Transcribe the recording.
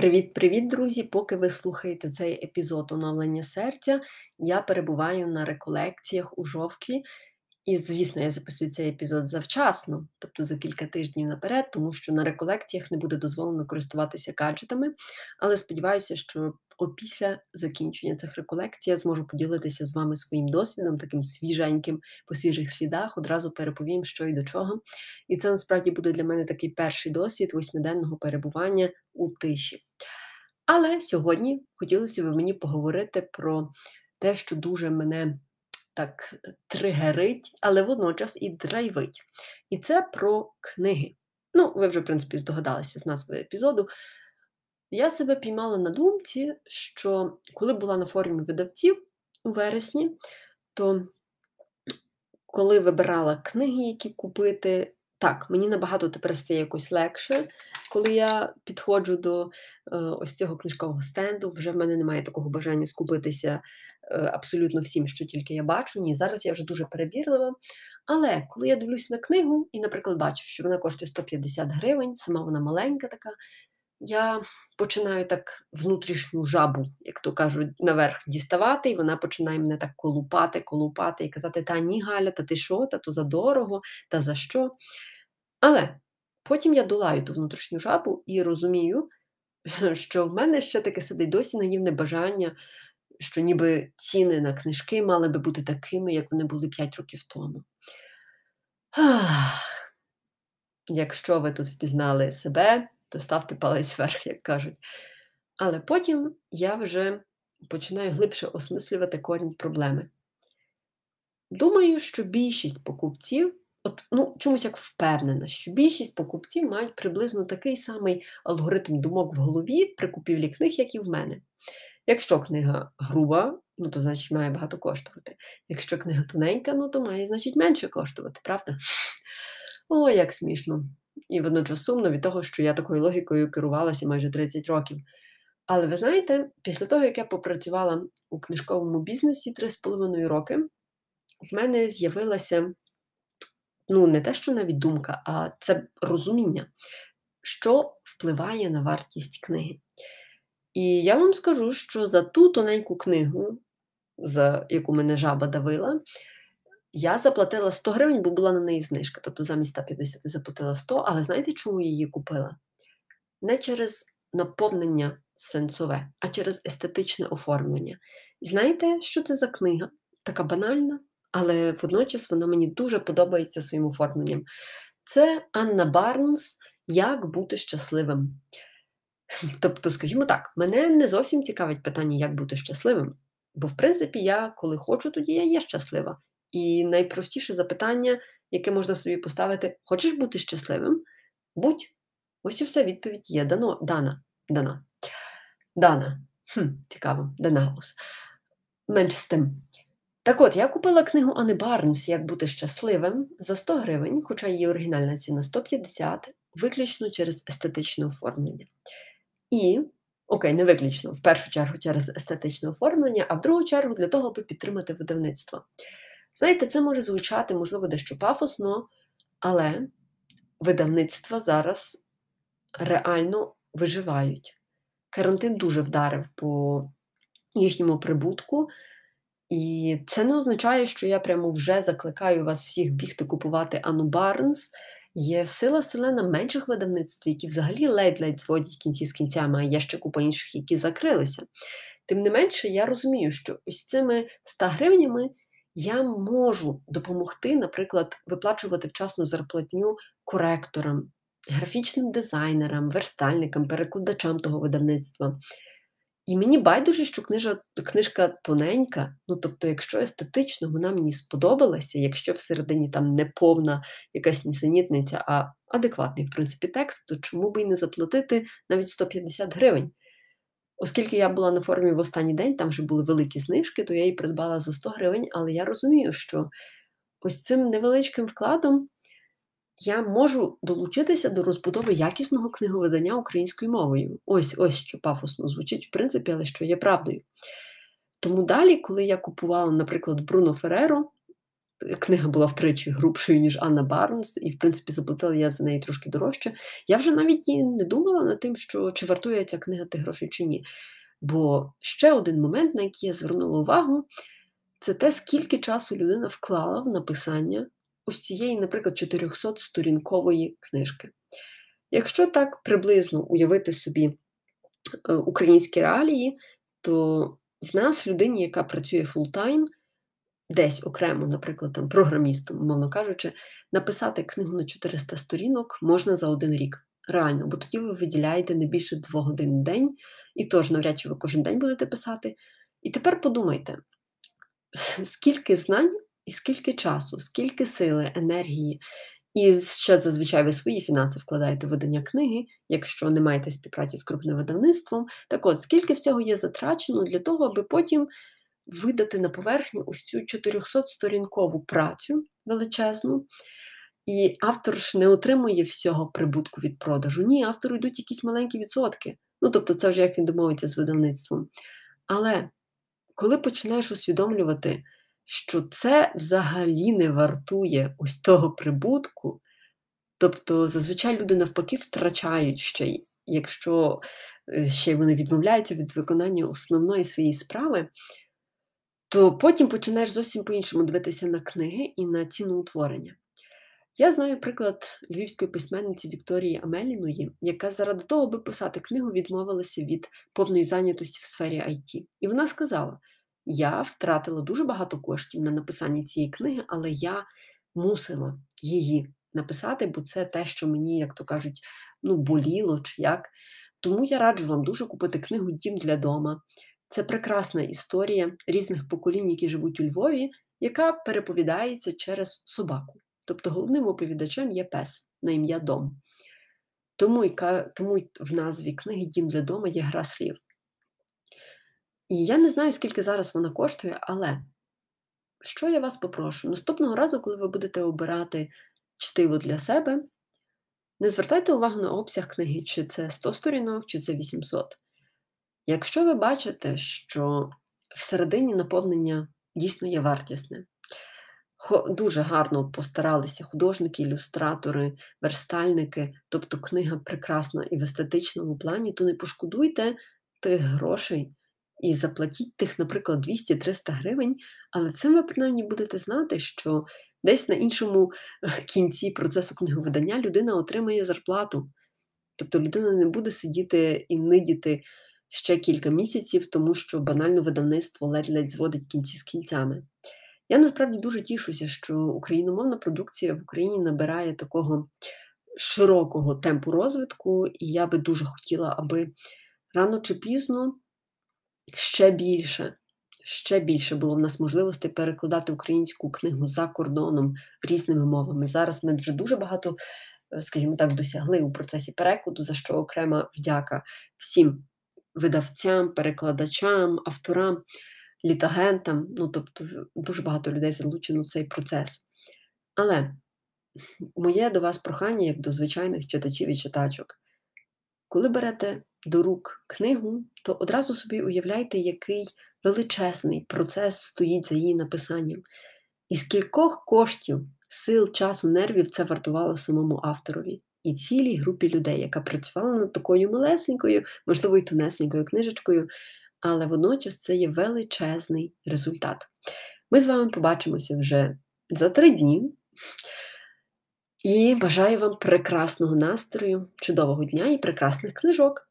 Привіт-привіт, друзі! Поки ви слухаєте цей епізод оновлення серця, я перебуваю на реколекціях у жовтві. І, звісно, я записую цей епізод завчасно, тобто за кілька тижнів наперед, тому що на реколекціях не буде дозволено користуватися гаджетами. Але сподіваюся, що опісля закінчення цих реколекцій я зможу поділитися з вами своїм досвідом, таким свіженьким по свіжих слідах, одразу переповім, що і до чого. І це насправді буде для мене такий перший досвід восьмиденного перебування у тиші. Але сьогодні хотілося б мені поговорити про те, що дуже мене так тригерить, але водночас і драйвить. І це про книги. Ну, ви вже, в принципі, здогадалися з назви епізоду. Я себе піймала на думці, що коли була на форумі видавців у вересні, то коли вибирала книги, які купити, так, мені набагато тепер стає якось легше, коли я підходжу до е, ось цього книжкового стенду, вже в мене немає такого бажання скупитися е, абсолютно всім, що тільки я бачу. Ні, зараз я вже дуже перевірлива. Але коли я дивлюсь на книгу і, наприклад, бачу, що вона коштує 150 гривень, сама вона маленька така, я починаю так внутрішню жабу, як то кажуть, наверх діставати, і вона починає мене так колупати, колупати і казати: Та ні, Галя, та ти що, та то за дорого, та за що. Але потім я долаю ту внутрішню жабу і розумію, що в мене ще таке сидить досі наївне бажання, що ніби ціни на книжки мали би бути такими, як вони були 5 років тому. Ах. Якщо ви тут впізнали себе, то ставте палець вверх, як кажуть. Але потім я вже починаю глибше осмислювати корінь проблеми. Думаю, що більшість покупців, от, ну, чомусь як впевнена, що більшість покупців мають приблизно такий самий алгоритм думок в голові при купівлі книг, як і в мене. Якщо книга груба, ну то значить має багато коштувати. Якщо книга тоненька, ну то має, значить, менше коштувати, правда? О, як смішно і водночас сумно від того, що я такою логікою керувалася майже 30 років. Але ви знаєте, після того, як я попрацювала у книжковому бізнесі 3,5 роки, в мене з'явилася ну, не те, що навіть думка, а це розуміння, що впливає на вартість книги. І я вам скажу, що за ту тоненьку книгу, за яку мене жаба давила, я заплатила 100 гривень, бо була на неї знижка. Тобто замість 150 заплатила 100, але знаєте, чому я її купила? Не через наповнення сенсове, а через естетичне оформлення. І знаєте, що це за книга? Така банальна, але водночас вона мені дуже подобається своїм оформленням. Це Анна Барнс Як бути щасливим. Тобто, скажімо так, мене не зовсім цікавить питання, як бути щасливим. Бо, в принципі, я коли хочу, тоді я є щаслива. І найпростіше запитання, яке можна собі поставити: хочеш бути щасливим? Будь. Ось і все відповідь є. Дано, Дана. Дана. Дана. Хм, Цікаво, Данаус. Менш з тим. Так от, я купила книгу Ани Барнс Як бути щасливим за 100 гривень, хоча її оригінальна ціна 150, виключно через естетичне оформлення. І, окей, не виключно, в першу чергу через естетичне оформлення, а в другу чергу для того, аби підтримати видавництво. Знаєте, це може звучати, можливо, дещо пафосно, але видавництва зараз реально виживають. Карантин дуже вдарив по їхньому прибутку, і це не означає, що я прямо вже закликаю вас всіх бігти купувати Ану Барнс. Є сила селена менших видавництв, які взагалі ледь-ледь зводять кінці з кінцями, а є ще купа інших, які закрилися. Тим не менше, я розумію, що ось цими 100 гривнями я можу допомогти, наприклад, виплачувати вчасну зарплатню коректорам, графічним дизайнерам, верстальникам, перекладачам того видавництва. І мені байдуже, що книжа, книжка тоненька, ну тобто, якщо естетично вона мені сподобалася, якщо всередині там не повна якась нісенітниця, а адекватний, в принципі, текст, то чому би і не заплатити навіть 150 гривень? Оскільки я була на форумі в останній день, там вже були великі знижки, то я її придбала за 100 гривень, але я розумію, що ось цим невеличким вкладом я можу долучитися до розбудови якісного книговидання українською мовою. Ось ось що пафосно звучить, в принципі, але що є правдою. Тому далі, коли я купувала, наприклад, Бруно Фереро, книга була втричі грубшою, ніж Анна Барнс, і, в принципі, заплатила я за неї трошки дорожче. Я вже навіть і не думала над тим, що чи вартує ця книга тих грошей чи ні. Бо ще один момент, на який я звернула увагу, це те, скільки часу людина вклала в написання ось цієї, наприклад, 400-сторінкової книжки. Якщо так приблизно уявити собі е, українські реалії, то в нас людині, яка працює full-time, десь окремо, наприклад, там програмістом, умовно кажучи, написати книгу на 400 сторінок можна за один рік. Реально, бо тоді ви виділяєте не більше двох годин в день, і тож навряд чи ви кожен день будете писати. І тепер подумайте, скільки знань і скільки часу, скільки сили, енергії, і ще зазвичай ви свої фінанси вкладаєте в видання книги, якщо не маєте співпраці з крупним видавництвом. Так от, скільки всього є затрачено для того, аби потім видати на поверхню ось цю 400-сторінкову працю величезну. І автор ж не отримує всього прибутку від продажу. Ні, автору йдуть якісь маленькі відсотки. Ну, тобто, це вже як він домовиться з видавництвом. Але коли починаєш усвідомлювати, що це взагалі не вартує ось того прибутку, тобто зазвичай люди навпаки втрачають ще, якщо е, ще вони відмовляються від виконання основної своєї справи, то потім починаєш зовсім по-іншому дивитися на книги і на ціноутворення. Я знаю приклад львівської письменниці Вікторії Амеліної, яка заради того, аби писати книгу, відмовилася від повної зайнятості в сфері IT. І вона сказала: я втратила дуже багато коштів на написання цієї книги, але я мусила її написати, бо це те, що мені, як то кажуть, ну, боліло чи як. Тому я раджу вам дуже купити книгу Дім для дома. Це прекрасна історія різних поколінь, які живуть у Львові, яка переповідається через собаку. Тобто головним оповідачем є пес на ім'я Дом. Тому тому в назві книги Дім для дома є гра слів. І я не знаю, скільки зараз вона коштує, але що я вас попрошу? Наступного разу, коли ви будете обирати чтиво для себе, не звертайте увагу на обсяг книги, чи це 100 сторінок, чи це 800. Якщо ви бачите, що всередині наповнення дійсно є вартісне, дуже гарно постаралися художники, ілюстратори, верстальники, тобто книга прекрасна і в естетичному плані, то не пошкодуйте тих грошей і заплатіть тих, наприклад, 200-300 гривень, але цим ви принаймні будете знати, що десь на іншому кінці процесу книговидання людина отримає зарплату. Тобто людина не буде сидіти і нидіти ще кілька місяців, тому що банально видавництво ледь-ледь зводить кінці з кінцями. Я насправді дуже тішуся, що україномовна продукція в Україні набирає такого широкого темпу розвитку, і я би дуже хотіла, аби рано чи пізно ще більше. Ще більше було в нас можливостей перекладати українську книгу за кордоном різними мовами. Зараз ми вже дуже багато, е, скажімо так, досягли у процесі перекладу, за що окрема вдяка всім видавцям, перекладачам, авторам, літагентам, ну тобто дуже багато людей залучено в цей процес. Але моє до вас прохання, як до звичайних читачів і читачок, коли берете до рук книгу, то одразу собі уявляйте, який величезний процес стоїть за її написанням, і скількох коштів, сил, часу, нервів це вартувало самому авторові і цілій групі людей, яка працювала над такою малесенькою, можливо, і тонесенькою книжечкою, але водночас це є величезний результат. Ми з вами побачимося вже за три дні. І бажаю вам прекрасного настрою, чудового дня і прекрасних книжок!